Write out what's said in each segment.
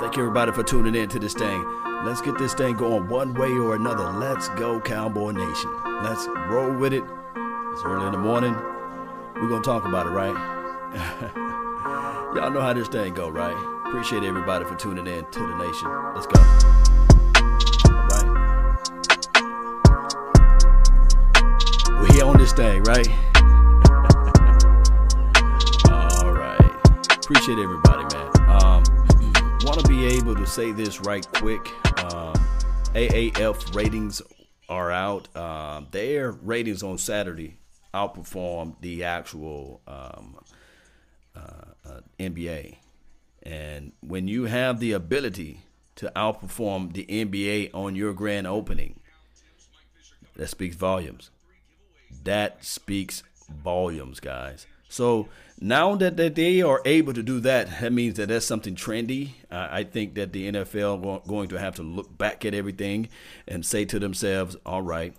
Thank you, everybody, for tuning in to this thing. Let's get this thing going one way or another. Let's go, Cowboy Nation. Let's roll with it. It's early in the morning. We're to talk about it, right? Y'all know how this thing go, right? Appreciate everybody for tuning in to the nation. Let's go. On this thing, right? All right. Appreciate everybody, man. Um, want to be able to say this right quick. Um, AAF ratings are out. Um, their ratings on Saturday outperformed the actual um, uh, uh, NBA. And when you have the ability to outperform the NBA on your grand opening, that speaks volumes. That speaks volumes, guys. So now that, that they are able to do that, that means that that's something trendy. Uh, I think that the NFL going to have to look back at everything and say to themselves, all right,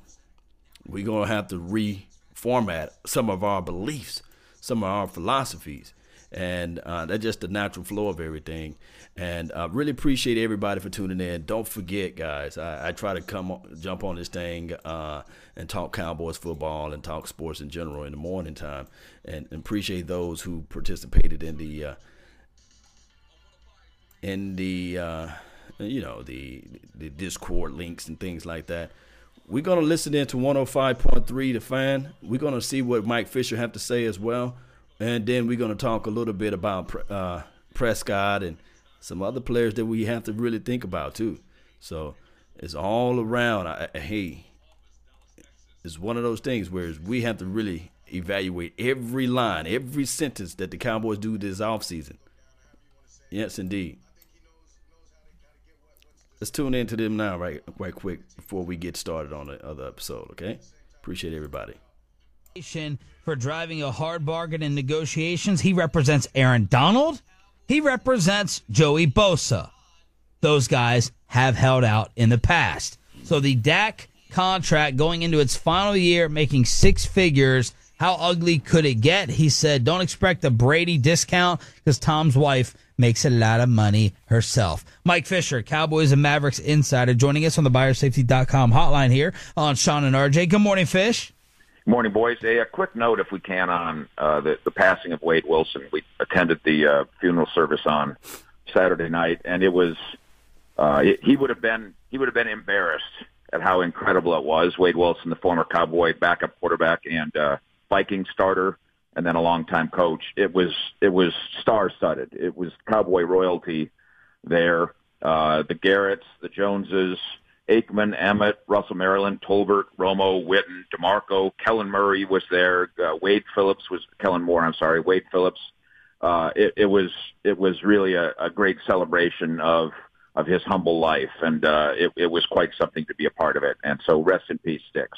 we're going to have to reformat some of our beliefs, some of our philosophies. And uh, that's just the natural flow of everything. And I uh, really appreciate everybody for tuning in. Don't forget, guys, I, I try to come jump on this thing uh, and talk Cowboys football and talk sports in general in the morning time. And, and appreciate those who participated in the uh, in the uh, you know the the Discord links and things like that. We're gonna listen in to 105.3 The Fan. We're gonna see what Mike Fisher have to say as well, and then we're gonna talk a little bit about uh, Prescott and some other players that we have to really think about too. So it's all around. I, hey, it's one of those things where we have to really evaluate every line, every sentence that the Cowboys do this offseason. Yes, indeed. Let's tune in to them now, right, right quick, before we get started on the other episode. Okay, appreciate everybody. For driving a hard bargain in negotiations, he represents Aaron Donald he represents Joey Bosa. Those guys have held out in the past. So the Dak contract going into its final year, making six figures. How ugly could it get? He said, don't expect a Brady discount because Tom's wife makes a lot of money herself. Mike Fisher, Cowboys and Mavericks insider, joining us on the buyersafety.com hotline here on Shan and RJ. Good morning, Fish. Morning, boys. Hey, a quick note, if we can, on uh, the, the passing of Wade Wilson. We attended the uh, funeral service on Saturday night, and it was uh, he would have been he would have been embarrassed at how incredible it was. Wade Wilson, the former Cowboy backup quarterback and uh, Viking starter, and then a longtime coach. It was it was star studded. It was Cowboy royalty there. Uh, the Garretts, the Joneses, Aikman, Emmett, Russell Maryland, Tolbert, Romo, Witten, DeMarco, Kellen Murray was there. Uh, Wade Phillips was Kellen Moore. I'm sorry, Wade Phillips. Uh, it, it was it was really a, a great celebration of of his humble life, and uh, it, it was quite something to be a part of it. And so, rest in peace, Sticks.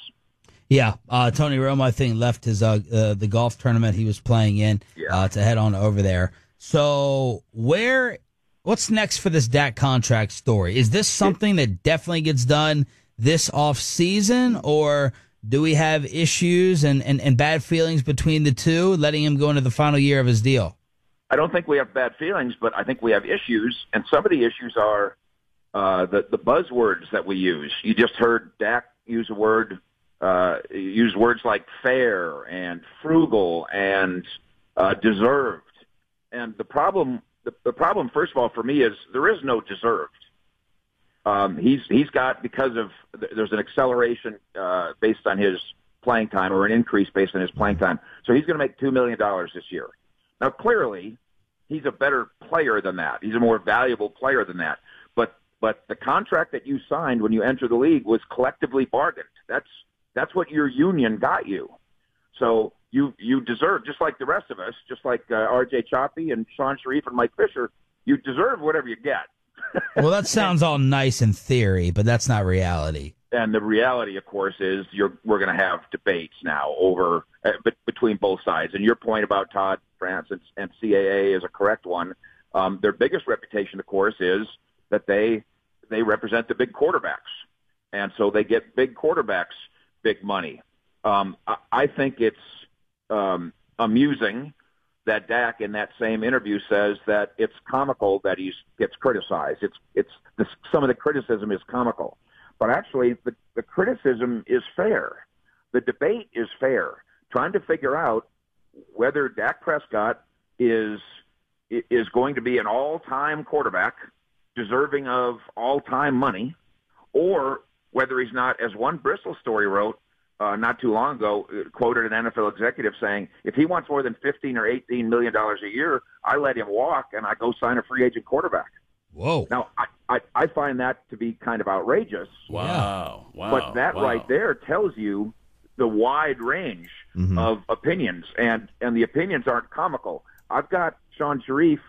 Yeah, uh, Tony Romo, I think, left his uh, uh, the golf tournament he was playing in yeah. uh, to head on over there. So, where what's next for this Dak contract story? Is this something that definitely gets done this off season, or do we have issues and, and, and bad feelings between the two, letting him go into the final year of his deal? I don't think we have bad feelings, but I think we have issues, and some of the issues are uh, the the buzzwords that we use. You just heard Dak use a word, uh, use words like fair and frugal and uh, deserved. And the problem the, the problem, first of all, for me is there is no deserved. Um, he's he's got because of there's an acceleration uh, based on his playing time or an increase based on his playing time. So he's going to make two million dollars this year. Now, clearly, he's a better player than that. He's a more valuable player than that. But but the contract that you signed when you entered the league was collectively bargained. That's that's what your union got you. So you you deserve just like the rest of us, just like uh, R.J. Choppy and Shan Shariff and Mike Fisher. You deserve whatever you get. well, that sounds all nice in theory, but that's not reality. And the reality, of course, is you're we're going to have debates now over uh, between both sides. And your point about Todd France and, and CAA is a correct one. Um, their biggest reputation, of course, is that they they represent the big quarterbacks, and so they get big quarterbacks big money. Um, I, I think it's um, amusing that Dak in that same interview says that it's comical that he gets criticized. It's it's some of the criticism is comical, but actually the, the criticism is fair. The debate is fair. Trying to figure out whether Dak Prescott is is going to be an all-time quarterback, deserving of all-time money, or whether he's not, as one Bristol story wrote, uh, not too long ago uh, quoted an NFL executive saying, if he wants more than 15 or 18 million dollars a year, I let him walk and I go sign a free agent quarterback. Whoa. Now, I, I, I find that to be kind of outrageous. Wow. Wow. But that wow. right there tells you the wide range Mhm. of opinions, and and the opinions aren't comical. I've got Shan Shariff.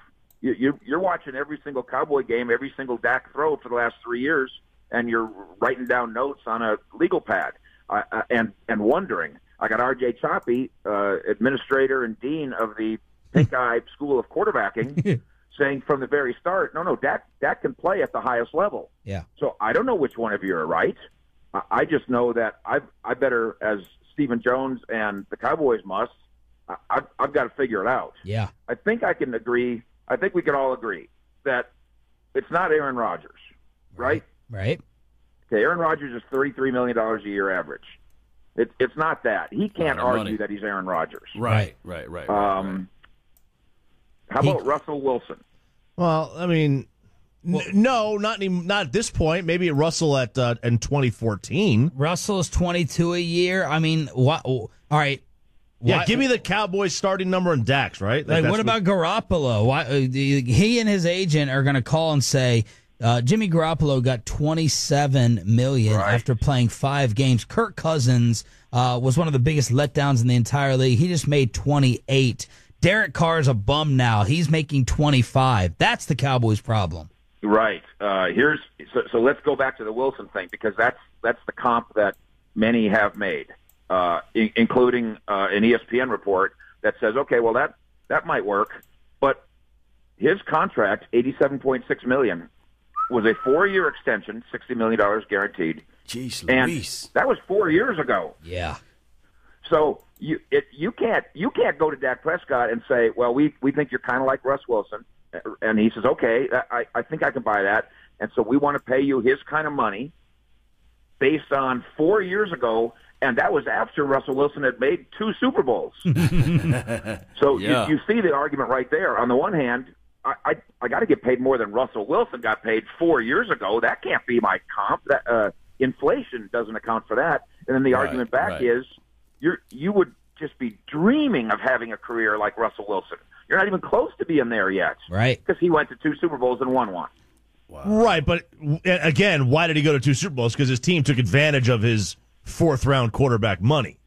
You, you, you're watching every single Cowboy game, every single Dak throw for the last three years, and you're writing down notes on a legal pad, uh, and and wondering. I got R.J. Choppy, uh, administrator and dean of the Pink Eye School of Quarterbacking, saying from the very start, no, no, Dak Dak can play at the highest level. Yeah. So I don't know which one of you are right. I- I just know that I I better as Stephen Jones and the Cowboys must. I, I've, I've got to figure it out. Yeah. I think I can agree. I think we can all agree that it's not Aaron Rodgers, right? Right. Okay, Aaron Rodgers is thirty-three million dollars a year average. It, it's not that. He can't argue money. that he's Aaron Rodgers. Right. Right. Right. right, Um, how He- about Russell Wilson? Well, I mean, n- no, not any, not at this point. Maybe Russell at uh, in 2014. Russell is 22 a year. I mean, what? All right. Yeah, Why- give me the Cowboys starting number in Dax, right? Like, that's what about Garoppolo? Why uh, he and his agent are going to call and say uh, Jimmy Garoppolo got 27 million Right. after playing five games. Kirk Cousins uh, was one of the biggest letdowns in the entire league. He just made 28. Derek Carr is a bum now. He's making 25. That's the Cowboys' problem. Right. Uh, here's so, so. Let's go back to the Wilson thing because that's that's the comp that many have made, uh, in, including uh, an ESPN report that says, okay, well that that might work, but his contract, eighty-seven point six million, was a four-year extension, sixty million dollars guaranteed, Jeez and that was four years ago. Yeah. So you it, you can't you can't go to Dak Prescott and say, well, we we think you're kind of like Russ Wilson, and he says, okay, I I think I can buy that, and so we want to pay you his kind of money, based on four years ago, and that was after Russell Wilson had made two Super Bowls. so Yeah. you, you see the argument right there. On the one hand. I, I, I got to get paid more than Russell Wilson got paid four years ago. That can't be my comp. That uh, inflation doesn't account for that. And then the Right, argument back right. is you're you would just be dreaming of having a career like Russell Wilson. You're not even close to being there yet, Right. Because he went to two Super Bowls and won one. right? But again, why did he go to two Super Bowls? Because his team took advantage of his fourth round quarterback money.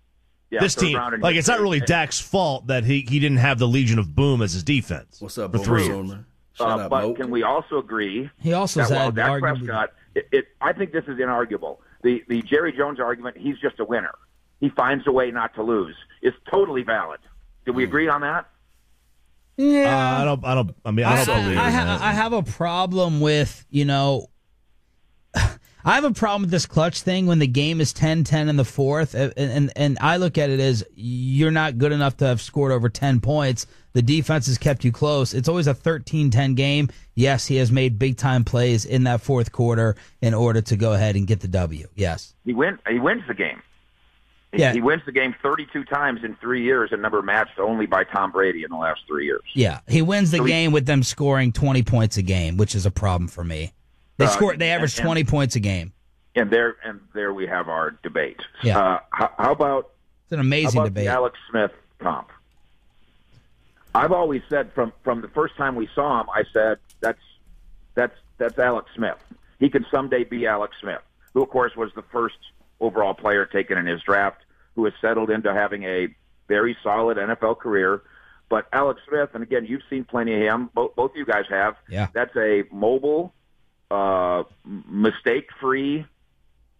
Yeah, this team, like, his it's not career. really Dak's fault that he, he didn't have the Legion of Boom as his defense. What's up, for Boomer three years. Uh, out, but Mo. can we also agree He also that while Dak arguably- Prescott, it, it, I think this is inarguable. The the Jerry Jones argument, he's just a winner. He finds a way not to lose. Is totally valid. Do we agree on that? Yeah. Uh, I don't. I don't. I mean, I I, don't I, believe I, in ha- that. I have a problem with, you know, I have a problem with this clutch thing when the game is 10-10 in the fourth, uh, and, and and I look at it as you're not good enough to have scored over 10 points. The defense has kept you close. It's always a 13-10 game. Yes, he has made big-time plays in that fourth quarter in order to go ahead and get the W. Yes. He win. He wins the game. He, Yeah. he wins the game 32 times in three years, a number matched only by Tom Brady in the last three years. Yeah, he wins the So he- game with them scoring 20 points a game, which is a problem for me. They Uh, score they average and- 20 points a game. And there, and there we have our debate. Yeah. Uh, how, how about It's an amazing debate. the Alex Smith comp? I've always said from from the first time we saw him, I said that's that's that's Alex Smith. He can someday be Alex Smith, who of course was the first overall player taken in his draft, who has settled into having a very solid NFL career. But Alex Smith, and again, you've seen plenty of him. Both both of you guys have. Yeah. That's a mobile, uh, mistake-free,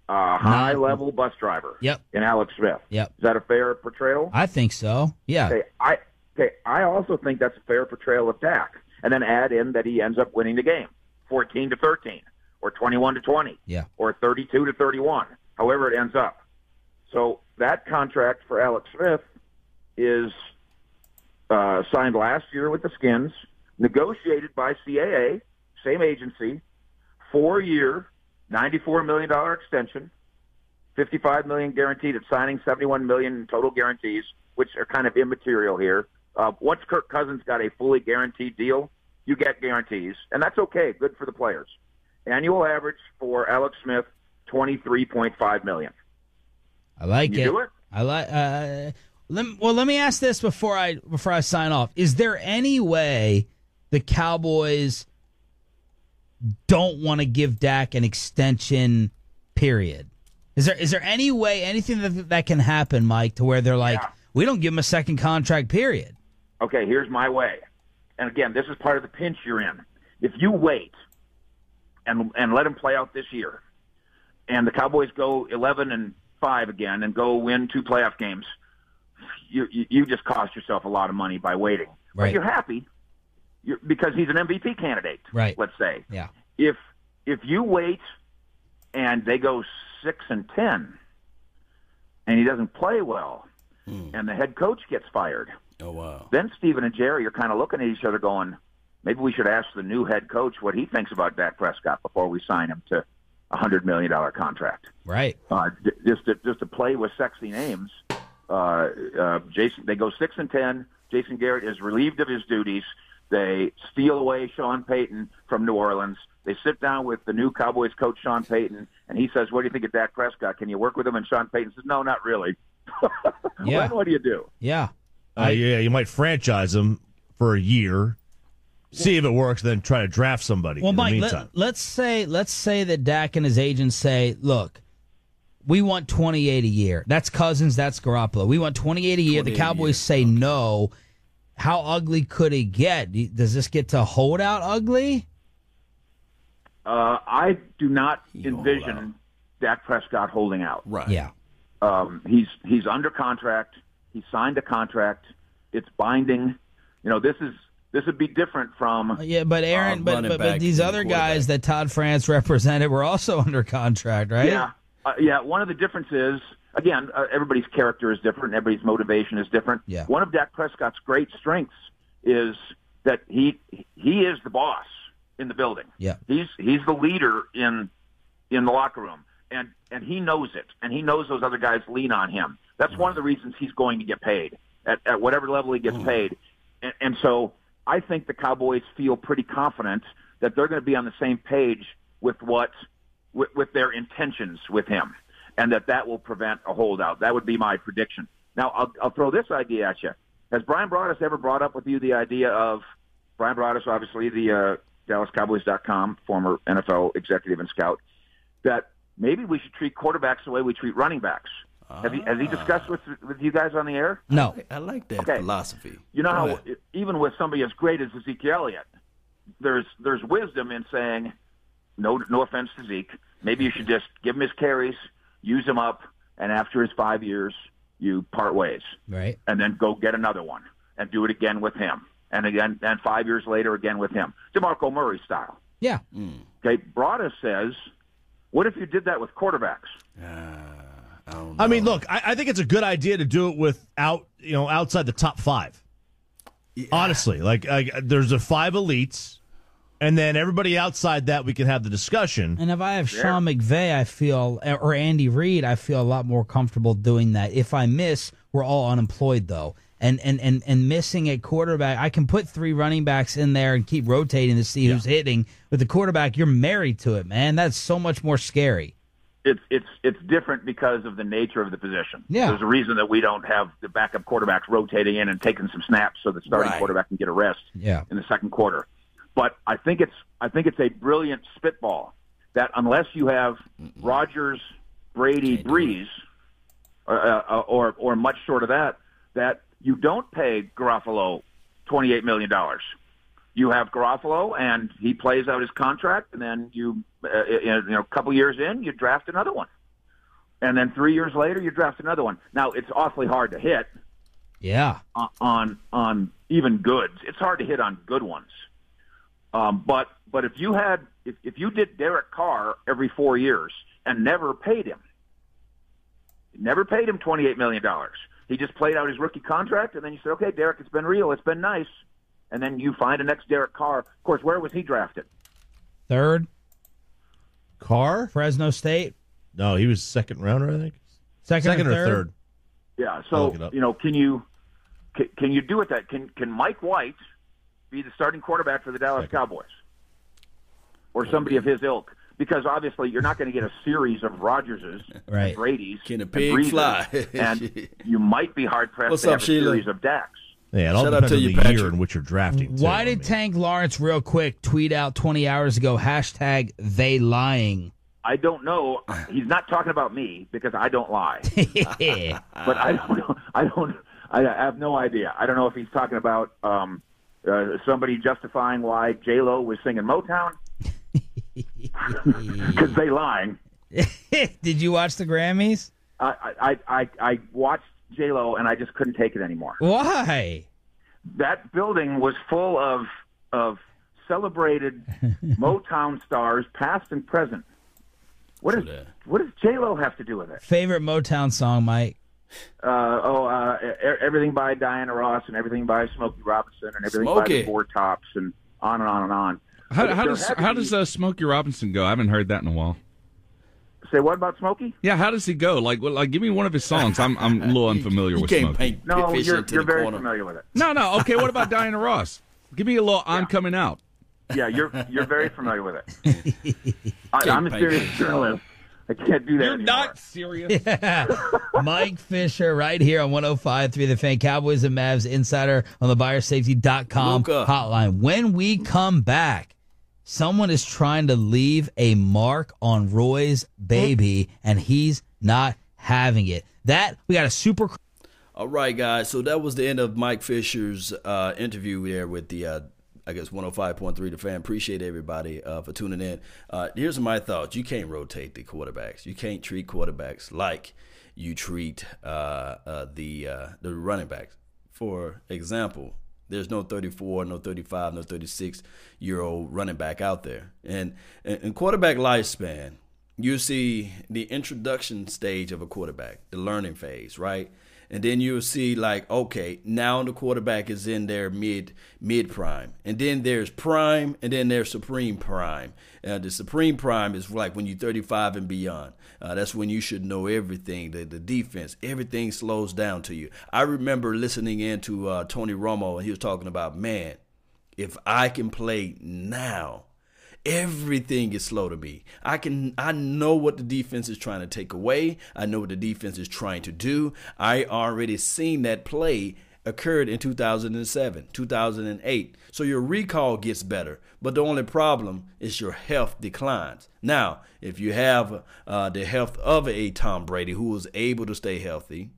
uh, high-level bus driver. Yep. In Alex Smith. Yep. Is that a fair portrayal? I think so. Yeah. Okay, I okay, I also think that's a fair portrayal of Dak. And then add in that he ends up winning the game, fourteen to thirteen, or twenty-one to twenty, Yeah. or thirty-two to thirty-one, however it ends up. So that contract for Alex Smith is uh, signed last year with the Skins, negotiated by CAA, same agency, four-year, $94 million extension, 55 million guaranteed at signing, 71 million in total guarantees, which are kind of immaterial here. Uh, once Kirk Cousins got a fully guaranteed deal, you get guarantees, and that's okay. Good for the players. Annual average for Alex Smith, 23.5 million. I like You it. do it? I like. Uh, let, well, let me ask this before I before I sign off. Is there any way the Cowboys don't want to give Dak an extension? Period. Is there is there any way anything that that can happen, Mike, to where they're like, Yeah. we don't give him a second contract? Period. okay, here's my way. And again, this is part of the pinch you're in. If you wait and and let him play out this year, and the Cowboys go 11 and five again and go win two playoff games, you you, you just cost yourself a lot of money by waiting. But you're happy because he's an MVP candidate. Right. Let's say Yeah. if if you wait and they go six and ten, and he doesn't play well, and the head coach gets fired Oh wow. then Stephen and Jerry are kind of looking at each other going, maybe we should ask the new head coach what he thinks about Dak Prescott before we sign him to a hundred million dollar contract. Right. Uh, j- just to just to play with sexy names. Uh, uh, Jason, they go six and ten. Jason Garrett is relieved of his duties. They steal away Sean Payton from New Orleans. They sit down with the new Cowboys coach Sean Payton, and he says, "What do you think of Dak Prescott? Can you work with him?" And Sean Payton says, "No, not really." Yeah. then what do you do? Yeah. Uh, yeah, you might franchise him for a year, see if it works, then try to draft somebody. Well, in Mike, the meantime. let, let's say let's say that Dak and his agents say, "Look, we want twenty eight a year. That's Cousins. That's Garoppolo. We want twenty eight a year." The 28 a Cowboys year. say no. How ugly could it get? Does this get to hold out ugly? Uh, I do not He hold envision Dak Prescott holding out. Right. Yeah. Um, he's he's under contract. He signed a contract. It's binding. You know, this is this would be different from Yeah, but Aaron, Uh, but, but, but these other guys that Todd France represented were also under contract, right? yeah uh, yeah. One of the differences again, uh, everybody's character is different. Everybody's motivation is different. Yeah. One of Dak Prescott's great strengths is that he he is the boss in the building. Yeah. He's he's the leader in in the locker room, and and he knows it, and he knows those other guys lean on him. That's one of the reasons he's going to get paid at, at whatever level he gets paid, and, and so I think the Cowboys feel pretty confident that they're going to be on the same page with what with, with their intentions with him, and that that will prevent a holdout. That would be my prediction. Now I'll, I'll throw this idea at you. Has Brian Broaddus ever brought up with you the idea of Brian Broaddus, obviously the uh, DallasCowboys.com former NFL executive and scout, that maybe we should treat quarterbacks the way we treat running backs. Have he, has he discussed with with you guys on the air? No. I like that Okay. philosophy. You know how even with somebody as great as Ezekiel Elliott, there's there's wisdom in saying, no no offense to Zeke, maybe you should just give him his carries, use him up, and after his five years, you part ways, Right. and then go get another one and do it again with him, and again and five years later again with him, Demarco Murray style. Yeah. Hmm. Okay, Broaddus says, what if you did that with quarterbacks? Uh, I don't I mean, look, I, I think it's a good idea to do it without, you know, outside the top five. Honestly, like, like there's the five elites, and then everybody outside that we can have the discussion. And if I have Sean McVay, I feel, or Andy Reid, I feel a lot more comfortable doing that. If I miss, we're all unemployed though. And, and, and, and missing a quarterback, I can put three running backs in there and keep rotating to see who's hitting. With the quarterback, you're married to it, man. That's so much more scary. it's it's it's different because of the nature of the position. Yeah. There's a reason that we don't have the backup quarterbacks rotating in and taking some snaps so the starting Right. quarterback can get a rest Yeah. in the second quarter. But I think it's I think it's a brilliant spitball that unless you have Rodgers, Brady, Brees, or, uh, or or much short of that, that you don't pay Garoppolo twenty eight million dollars. You have Garoppolo, and he plays out his contract, and then you, uh, you know, a couple years in, you draft another one, and then three years later, you draft another one. Now it's awfully hard to hit Yeah. on, on even goods. It's hard to hit on good ones. Um, but but if you had if, if you did Derek Carr every four years and never paid him, never paid him twenty eight million dollars. he just played out his rookie contract, and then you said, okay, Derek, it's been real, it's been nice, and then you find a next Derek Carr. Of course, where was he drafted? Third, Carr? Fresno State. No, he was second rounder, I think. Second, Second or or third. third. Yeah. I'll look it So you know, can you can, can you do it that can can Mike White be the starting quarterback for the Dallas Second. Cowboys or somebody of his ilk? Because obviously, you're not going to get a series of Rodgerses, Right. and Brady's, Can a and pig Breezes, fly? and you might be hard pressed What's to up, have a Sheila? series of Daks. Yeah, it all Shout out depends on the Patrick. year in which you're drafting. too, Why I did mean. Tank Lawrence, real quick, tweet out 20 hours ago, hashtag they lying? I don't know. He's not talking about me because I don't lie. but I don't know. I don't. I have no idea. I don't know if he's talking about um, uh, somebody justifying why J Lo was singing Motown because they lying. Did you watch the Grammys? I I I, I watched J Lo and I just couldn't take it anymore. Why? That building was full of of celebrated Motown stars, past and present. What does what does J Lo have to do with it? Favorite Motown song, Mike? Uh, oh, uh, everything by Diana Ross and everything by Smokey Robinson and everything by the Four Tops and on and on and on. How, how does how does uh, Smokey Robinson go? I haven't heard that in a while. say what about Smokey? Yeah, how does he go? Like, well, like, give me one of his songs. I'm I'm a little unfamiliar You with can't Smokey. paint No, you're you're very corner. familiar with it. No, no. Okay, what about Diana Ross? Give me a little. I'm coming out. Yeah, you're you're very familiar with it. I, I'm a serious journalist. I can't do that You're anymore. not serious. Yeah. Mike Fisher right here on 105.3 The Fan. Cowboys and Mavs insider on the buyersafety.com Luka. hotline. When we come back, someone is trying to leave a mark on Roy's baby, and he's not having it. That, we got a super All right, guys. So that was the end of Mike Fisher's uh, interview there with the, uh, I guess, 105.3 The Fan. Appreciate everybody uh, for tuning in. Uh, here's my thoughts. You can't rotate the quarterbacks. You can't treat quarterbacks like you treat uh, uh, the uh, the running backs. For example, there's no 34, no 35, no 36 year old running back out there. And in quarterback lifespan, you see the introduction stage of a quarterback, the learning phase, right? And then you'll see like, okay, now the quarterback is in their mid mid prime, and then there's prime, and then there's supreme prime. Uh, the supreme prime is like when you're 35 and beyond. Uh, that's when you should know everything. The the defense, everything slows down to you. I remember listening in to uh, Tony Romo, and he was talking about, man, if I can play now, everything is slow to me. I can I know what the defense is trying to take away. I know what the defense is trying to do. I already seen that play occurred in 2007, 2008. So your recall gets better, but the only problem is your health declines. Now, if you have uh, the health of a Tom Brady who was able to stay healthy,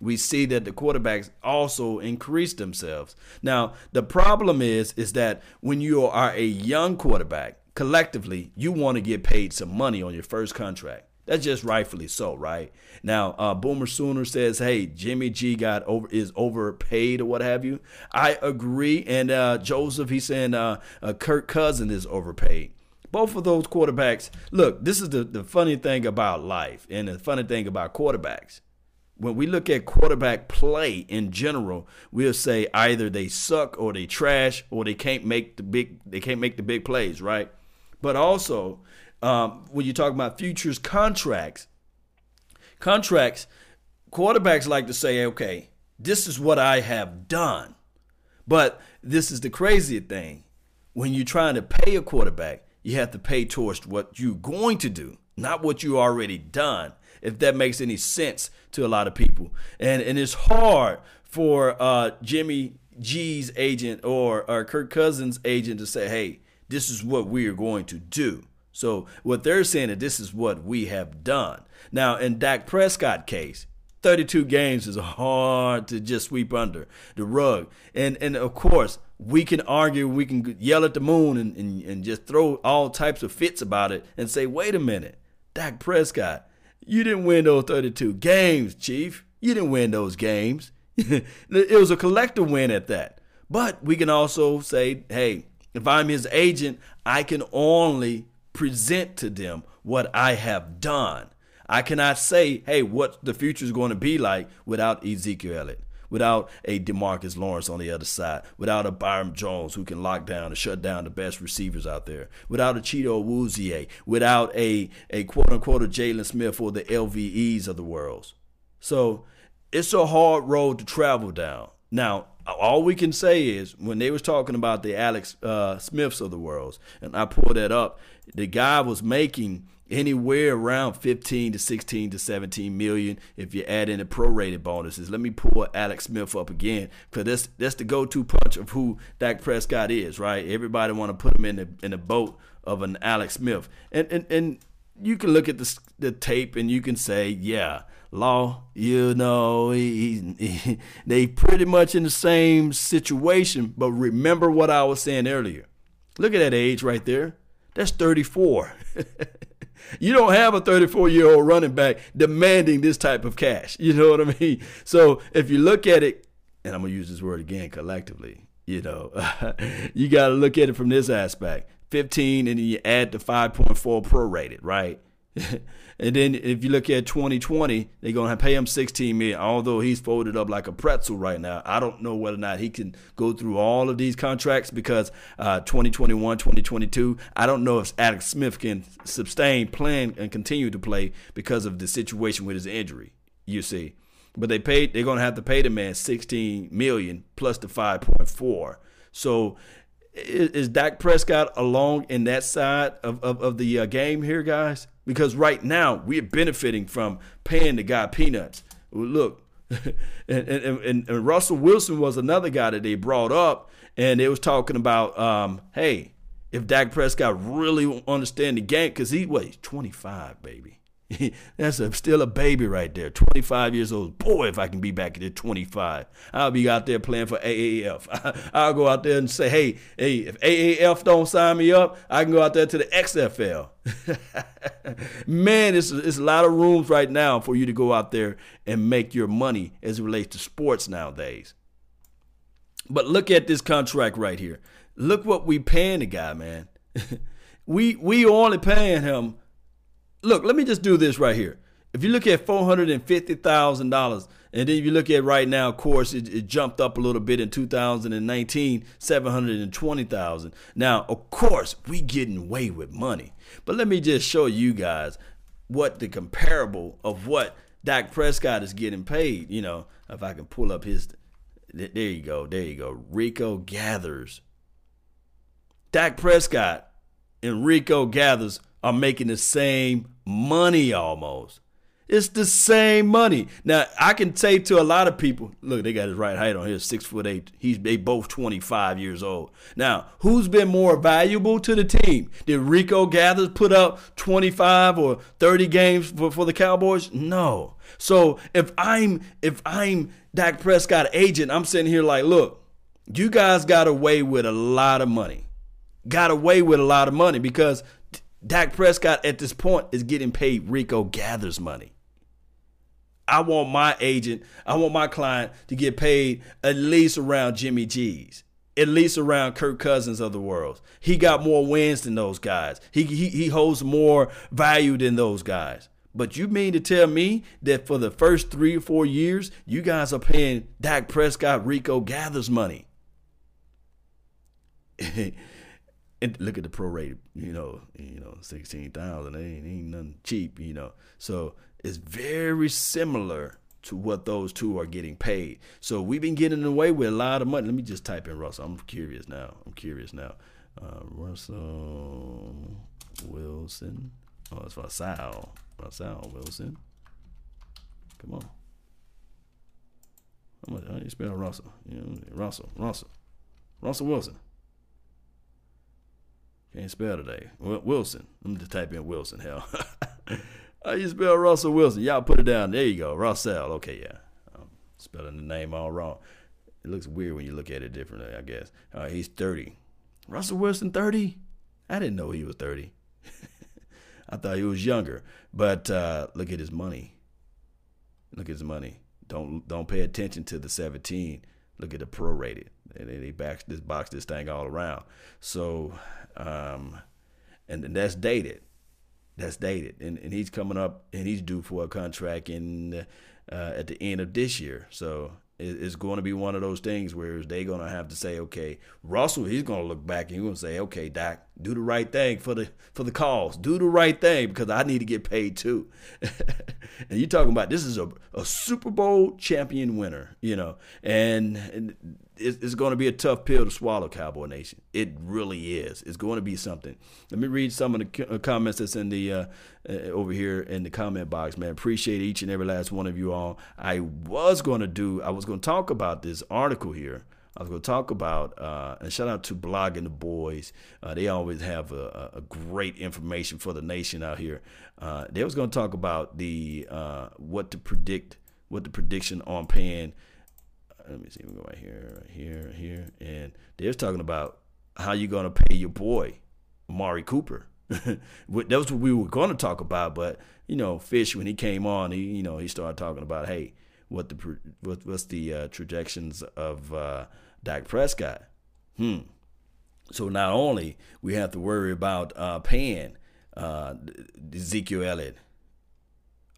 we see that the quarterbacks also increase themselves. Now, the problem is is that when you are a young quarterback, collectively, you want to get paid some money on your first contract. That's just rightfully so, right? Now, uh, Boomer Sooner says, "Hey, Jimmy G got over is overpaid or what have you." I agree, and uh, Joseph he's saying uh, uh, Kirk Cousin is overpaid. Both of those quarterbacks. Look, this is the the funny thing about life, and the funny thing about quarterbacks when we look at quarterback play in general, we'll say either they suck or they trash or they can't make the big they can't make the big plays, right? But also, um, when you talk about futures contracts, contracts, quarterbacks like to say, okay, this is what I have done. But this is the crazy thing. When you're trying to pay a quarterback, you have to pay towards what you're going to do, not what you already done. If that makes any sense to a lot of people, and and it's hard for uh, Jimmy G's agent or or Kirk Cousins' agent to say, "Hey, this is what we are going to do." So what they're saying is this is what we have done. Now in Dak Prescott case, 32 games is hard to just sweep under the rug. And and of course, we can argue, we can yell at the moon and, and, and just throw all types of fits about it and say, wait a minute, Dak Prescott, you didn't win those 32 games, Chief. You didn't win those games. it was a collective win at that. But we can also say, hey, if I'm his agent, I can only present to them what I have done. I cannot say, hey, what the future is going to be like without Ezekiel Elliott, without a Demarcus Lawrence on the other side, without a Byron Jones who can lock down and shut down the best receivers out there, without a Chido Awuzie, without a, a quote unquote a Jaylon Smith or the LVEs of the world. So it's a hard road to travel down. Now, all we can say is when they was talking about the Alex uh, Smiths of the world, and I pulled that up, the guy was making anywhere around 15 to 16 to 17 million if you add in the prorated bonuses. Let me pull Alex Smith up again because that's that's the go-to punch of who Dak Prescott is, right? Everybody want to put him in the in the boat of an Alex Smith, and and and you can look at the the tape and you can say, yeah. Law, you know, he, he, they pretty much in the same situation. But remember what I was saying earlier. Look at that age right there. That's 34. you don't have a 34 year old running back demanding this type of cash. You know what I mean? So if you look at it, and I'm going to use this word again collectively, you know, you got to look at it from this aspect 15 and then you add the 5.4 prorated, right? And then if you look at 2020, they're gonna pay him 16 million. Although he's folded up like a pretzel right now, I don't know whether or not he can go through all of these contracts because uh, 2021, 2022, I don't know if Alex Smith can sustain, plan, and continue to play because of the situation with his injury. You see, but they paid. They're gonna have to pay the man 16 million plus the 5.4. So is, is Dak Prescott along in that side of, of, of the uh, game here, guys? Because right now we're benefiting from paying the guy peanuts. Look, and, and, and, and, Russell Wilson was another guy that they brought up, and they was talking about, um, hey, if Dak Prescott really understand the game, because he he's 25, baby. That's a, still a baby right there, 25 years old. Boy, if I can be back at 25, I'll be out there playing for AAF. I'll go out there and say, hey, hey, if AAF don't sign me up, I can go out there to the XFL. Man, it's, it's a lot of rooms right now for you to go out there and make your money as it relates to sports nowadays. But look at this contract right here. Look what we paying the guy, man. we we only paying him look, let me just do this right here. If you look at four hundred and then you look at right now, of course, it, it jumped up a little bit in 2019, seven hundred and twenty thousand. Now, of course, we getting away with money, but let me just show you guys what the comparable of what Dak Prescott is getting paid. You know, if I can pull up his, there you go, there you go. Rico Gathers, Dak Prescott, and Rico Gathers are making the same money almost. It's the same money. Now I can say to a lot of people, look, they got his right height on here, six foot eight. He's they both twenty five years old. Now, who's been more valuable to the team? Did Rico Gathers put up twenty five or thirty games for, for the Cowboys? No. So if I'm if I'm Dak Prescott agent, I'm sitting here like, look, you guys got away with a lot of money. Got away with a lot of money because Dak Prescott at this point is getting paid Rico Gathers money. I want my agent, I want my client to get paid at least around Jimmy G's, at least around Kirk Cousins of the world. He got more wins than those guys. He, he, he holds more value than those guys. But you mean to tell me that for the first three or four years, you guys are paying Dak Prescott Rico Gathers money? and look at the prorated, you know, you know, sixteen thousand. Ain't ain't nothing cheap, you know. So it's very similar to what those two are getting paid. So we've been getting away with a lot of money. Let me just type in Russell. I'm curious now. I'm curious now. Uh, Russell Wilson. Oh, it's Russell. Russell Wilson. Come on. How much? How do you spell Russell? You know, Russell. Russell. Russell Wilson. Can't spell today. Wilson. Let me just type in Wilson. Hell. How you spell Russell Wilson? Y'all put it down. There you go. Russell. Okay, yeah. I'm spelling the name all wrong. It looks weird when you look at it differently, I guess. He's 30. Russell Wilson, 30? I didn't know he was 30. I thought he was younger. But uh, look at his money. Look at his money. Don't don't pay attention to the 17. Look at the prorated. And they box this box this thing all around. So um, and, and that's dated. that's dated, and, and he's coming up and he's due for a contract in uh, at the end of this year. So it's going to be one of those things where they're going to have to say, okay, Russell, he's going to look back and he's going to say, okay, Doc, do the right thing for the for the cause, do the right thing because I need to get paid too. and you're talking about this is a, a Super Bowl champion winner, you know, and, and it's, going to be a tough pill to swallow, Cowboy Nation. It really is. It's going to be something. Let me read some of the uh, comments that's in the uh, uh, over here in the comment box, man. Appreciate each and every last one of you all. I was going to do. I was going to talk about this article here. I was going to talk about, uh, and shout out to Blogging the Boys. Uh, they always have a, a, great information for the nation out here. Uh, they was going to talk about the uh, what to predict, what the prediction on paying let me see, we go right here, right here, right here, and they're talking about how you're gonna pay your boy, Amari Cooper. that was what we were to talk about, but you know, Fish when he came on, he you know he started talking about hey, what the what, what's the uh, trajections of uh, Dak Prescott? Hmm. So not only we have to worry about uh, paying uh, Ezekiel Elliott,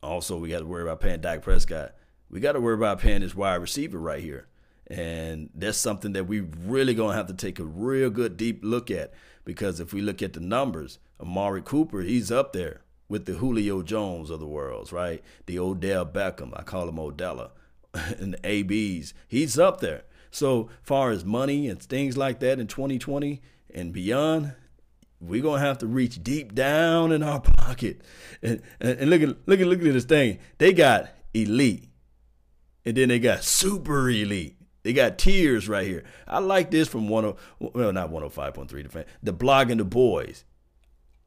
also we got to worry about paying Dak Prescott we got to worry about paying this wide receiver right here. And that's something that we really going to have to take a real good deep look at because if we look at the numbers, Amari Cooper, he's up there with the Julio Jones of the world, right? The Odell Beckham, I call him Odella, and the ABs, he's up there. So far as money and things like that in 2020 and beyond, we're gonna have to reach deep down in our pocket. And, and, and look at look at look at this thing. They got elite and then they got super elite. They got tears right here. I like this from one of well, not 105.3 the fan. The blogging the boys.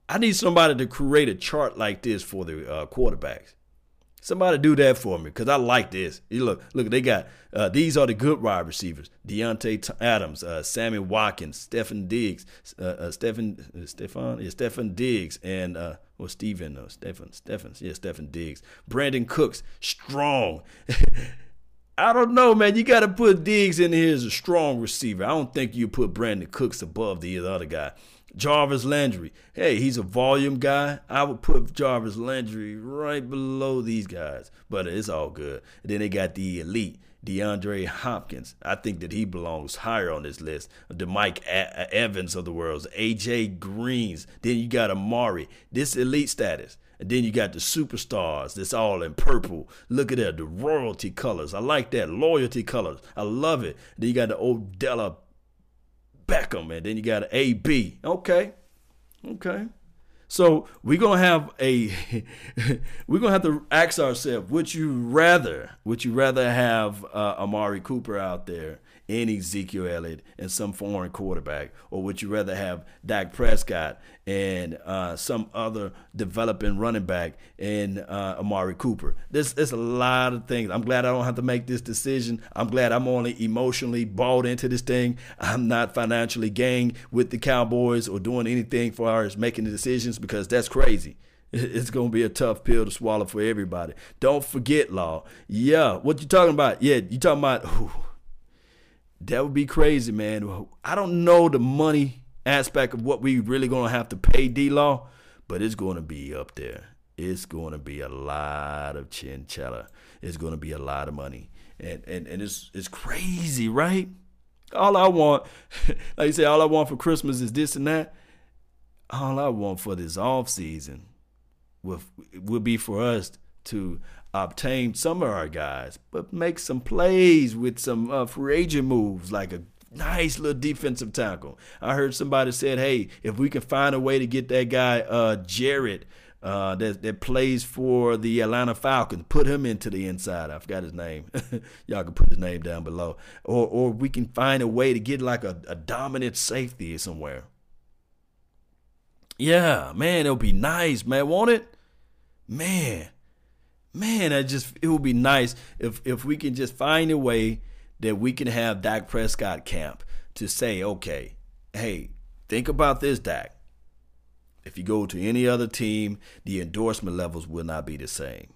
I need somebody to create a chart like this for the uh, quarterbacks. Somebody do that for me because I like this. You look, look, they got uh, these are the good wide receivers: Davante Adams, uh, Sammy Watkins, Stephen Diggs, uh, uh, Stefan, uh, Stefan, yeah, Stefon Diggs, and uh, or Stephen, no, Stefan, Stefan, yeah, Stefon Diggs, Brandin Cooks, strong. I don't know, man. You got to put Diggs in here as a strong receiver. I don't think you put Brandin Cooks above the other guy. Jarvis Landry. Hey, he's a volume guy. I would put Jarvis Landry right below these guys, but it's all good. And then they got the elite, DeAndre Hopkins. I think that he belongs higher on this list. The Mike a- Evans of the world, AJ Greens. Then you got Amari. This elite status. And then you got the superstars that's all in purple. Look at that, the royalty colors. I like that. Loyalty colors. I love it. Then you got the Odella Beckham, and then you got an AB. Okay. Okay. So we're gonna have a we're gonna have to ask ourselves, would you rather would you rather have uh, Amari Cooper out there in Ezekiel Elliott and some foreign quarterback, or would you rather have Dak Prescott and uh, some other developing running back and uh, Amari Cooper? There's, there's a lot of things. I'm glad I don't have to make this decision. I'm glad I'm only emotionally bought into this thing. I'm not financially gained with the Cowboys or doing anything for as making the decisions because that's crazy it's going to be a tough pill to swallow for everybody. Don't forget, Law. Yeah, what you talking about? Yeah, you talking about. Ooh, that would be crazy, man. I don't know the money aspect of what we really gonna have to pay D Law, but it's gonna be up there. It's gonna be a lot of chinchilla. It's gonna be a lot of money, and and and it's it's crazy, right? All I want, like you say, all I want for Christmas is this and that. All I want for this off season will will be for us to obtain some of our guys, but make some plays with some uh, free agent moves like a nice little defensive tackle. I heard somebody said, "Hey, if we can find a way to get that guy uh, Jarrett uh, that that plays for the Atlanta Falcons, put him into the inside. I forgot his name. Y'all can put his name down below, or or we can find a way to get like a, a dominant safety somewhere. Yeah, man, it'll be nice, man. Won't it? Man, man, I just it would be nice if if we can just find a way that we can have Dak Prescott camp to say, okay, hey, think about this, Dak. If you go to any other team, the endorsement levels will not be the same.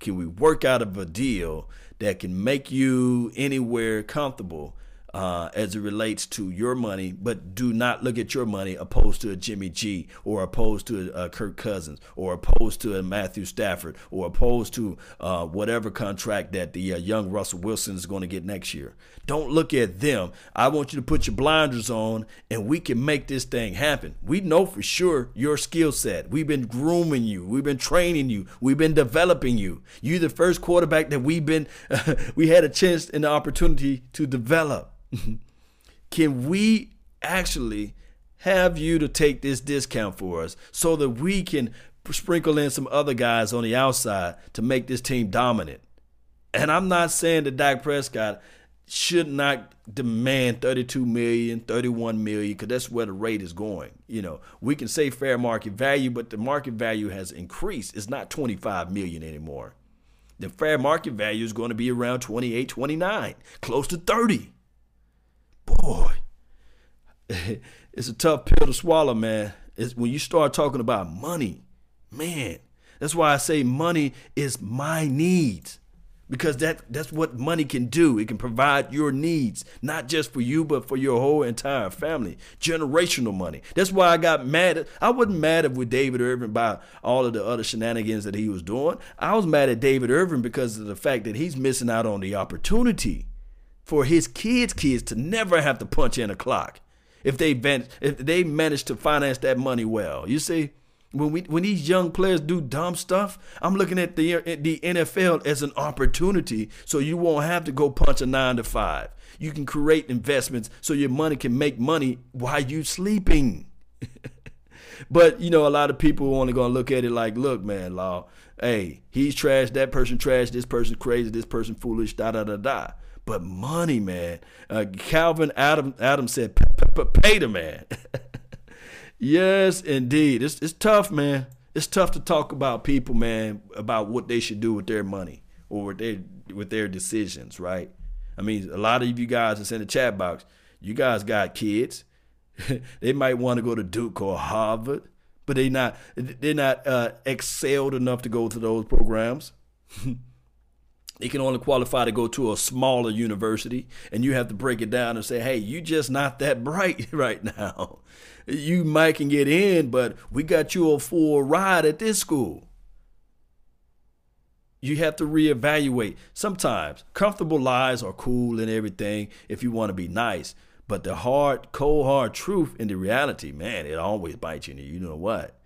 Can we work out of a deal that can make you anywhere comfortable uh, as it relates to your money, but do not look at your money opposed to a Jimmy G or opposed to a, a Kirk Cousins or opposed to a Matthew Stafford or opposed to uh, whatever contract that the uh, young Russell Wilson is going to get next year. Don't look at them. I want you to put your blinders on and we can make this thing happen. We know for sure your skill set. We've been grooming you. We've been training you. We've been developing you. You're the first quarterback that we've been, we had a chance and the opportunity to develop. Can we actually have you to take this discount for us so that we can sprinkle in some other guys on the outside to make this team dominant? And I'm not saying that Dak Prescott should not demand 32 million, 31 million, because that's where the rate is going. You know, we can say fair market value, but the market value has increased. It's not 25 million anymore. The fair market value is going to be around 28, 29, close to 30 boy, it's a tough pill to swallow, man. It's when you start talking about money, man. That's why I say money is my needs. Because that that's what money can do. It can provide your needs, not just for you, but for your whole entire family. Generational money. That's why I got mad. I wasn't mad with David Irving by all of the other shenanigans that he was doing. I was mad at David Irving because of the fact that he's missing out on the opportunity for his kids' kids to never have to punch in a clock if they if they manage to finance that money well. You see, when we when these young players do dumb stuff, I'm looking at the the NFL as an opportunity, so you won't have to go punch a nine to five. You can create investments so your money can make money while you're sleeping. but you know, a lot of people only gonna look at it like, look, man, law, hey, he's trash, that person trash, this person crazy, this person foolish, da da da da but money, man. Uh, Calvin Adam Adam said, "Pay the man." yes, indeed. It's it's tough, man. It's tough to talk about people, man, about what they should do with their money or with their with their decisions, right? I mean, a lot of you guys that's in the chat box, you guys got kids. they might want to go to Duke or Harvard, but they not they're not uh, excelled enough to go to those programs. He can only qualify to go to a smaller university, and you have to break it down and say, hey, you just not that bright right now. You might can get in, but we got you a full ride at this school. You have to reevaluate. Sometimes comfortable lies are cool and everything if you want to be nice, but the hard, cold, hard truth in the reality, man, it always bites you. You know what?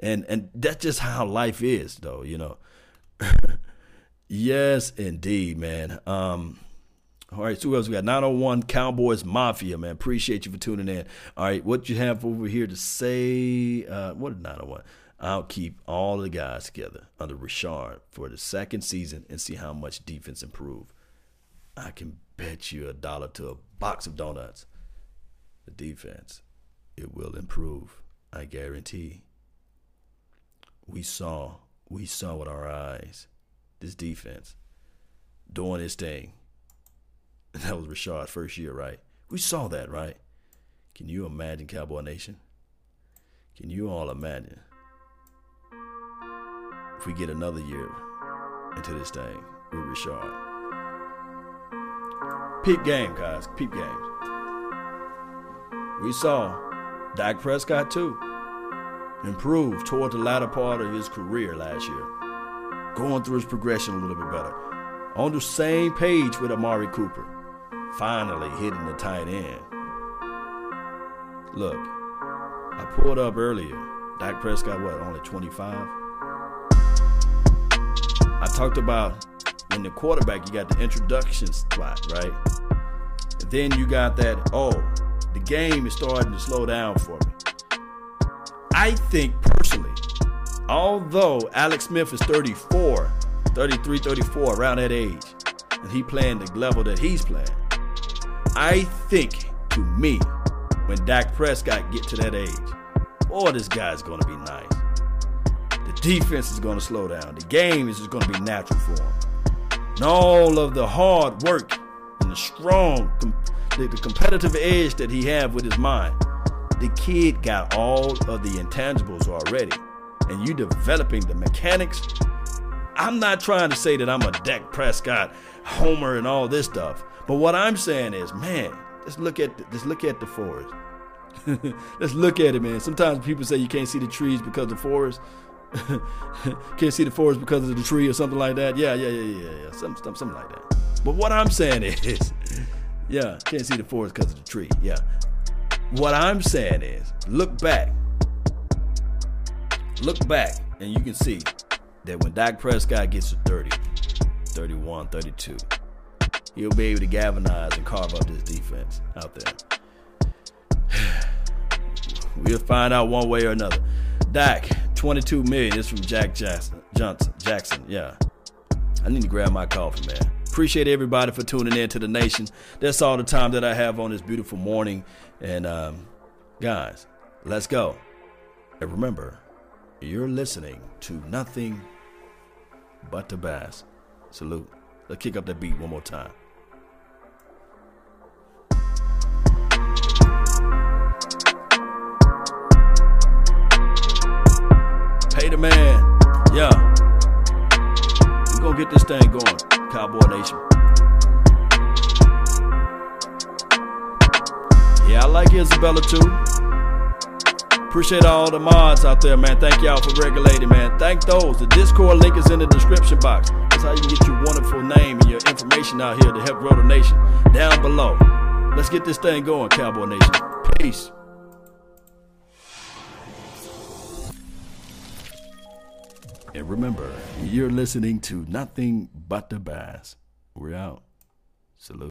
And and that's just how life is, though. You know. Yes, indeed, man. Um, all right, so who else we got? 901 Cowboys Mafia, man. Appreciate you for tuning in. All right, what you have over here to say? Uh, what is 901? I'll keep all the guys together under Richard for the second season and see how much defense improve. I can bet you a dollar to a box of donuts. The defense, it will improve. I guarantee. We saw, we saw with our eyes this defense doing his thing. That was Rashard's first year, right? We saw that, right? Can you imagine Cowboy Nation? Can you all imagine if we get another year into this thing with Rashard? Peep game, guys. Peep games. We saw Dak Prescott too improve toward the latter part of his career last year going through his progression a little bit better. On the same page with Amari Cooper, finally hitting the tight end. Look, I pulled up earlier. Dak Prescott, what, only 25? I talked about when the quarterback, you got the introduction spot, right? And then you got that, oh, the game is starting to slow down for me. I think personally, although Alex Smith is 34, 33, 34, around that age, and he playing the level that he's playing, I think to me, when Dak Prescott get to that age, boy, this guy's to be nice. The defense is to slow down. The game is just to be natural for him. And all of the hard work and the strong, the, the competitive edge that he have with his mind, the kid got all of the intangibles already and you developing the mechanics. I'm not trying to say that I'm a Dak Prescott homer and all this stuff, but what I'm saying is, man, Just look at the, just look at the forest. Let's look at it, man. Sometimes people say you can't see the trees because of the forest. can't see the forest because of the tree or something like that. Yeah, yeah, yeah, yeah, yeah. Something, something, something like that. But what I'm saying is, yeah, can't see the forest because of the tree. Yeah. What I'm saying is, look back. Look back, and you can see that when Dak Prescott gets to 30, 31, 32, he'll be able to galvanize and carve up this defense out there. We'll find out one way or another. Dak, 22 million. This from Jack Jackson. Johnson. Jackson. Yeah. I need to grab my coffee, man. Appreciate everybody for tuning in to the nation. That's all the time that I have on this beautiful morning. And um, guys, let's go. And remember, you're listening to nothing but the bass. Salute. Let's kick up that beat one more time. Pay the man. Yeah. We're to get this thing going, Cowboy Nation. Yeah, I like Isabella too. Appreciate all the mods out there, man. Thank y'all for regulating, man. Thank those. The Discord link is in the description box. That's how you can get your wonderful name and your information out here to help grow the nation. Down below. Let's get this thing going, Cowboy Nation. Peace. And remember, you're listening to nothing but the bass. We're out. Salute.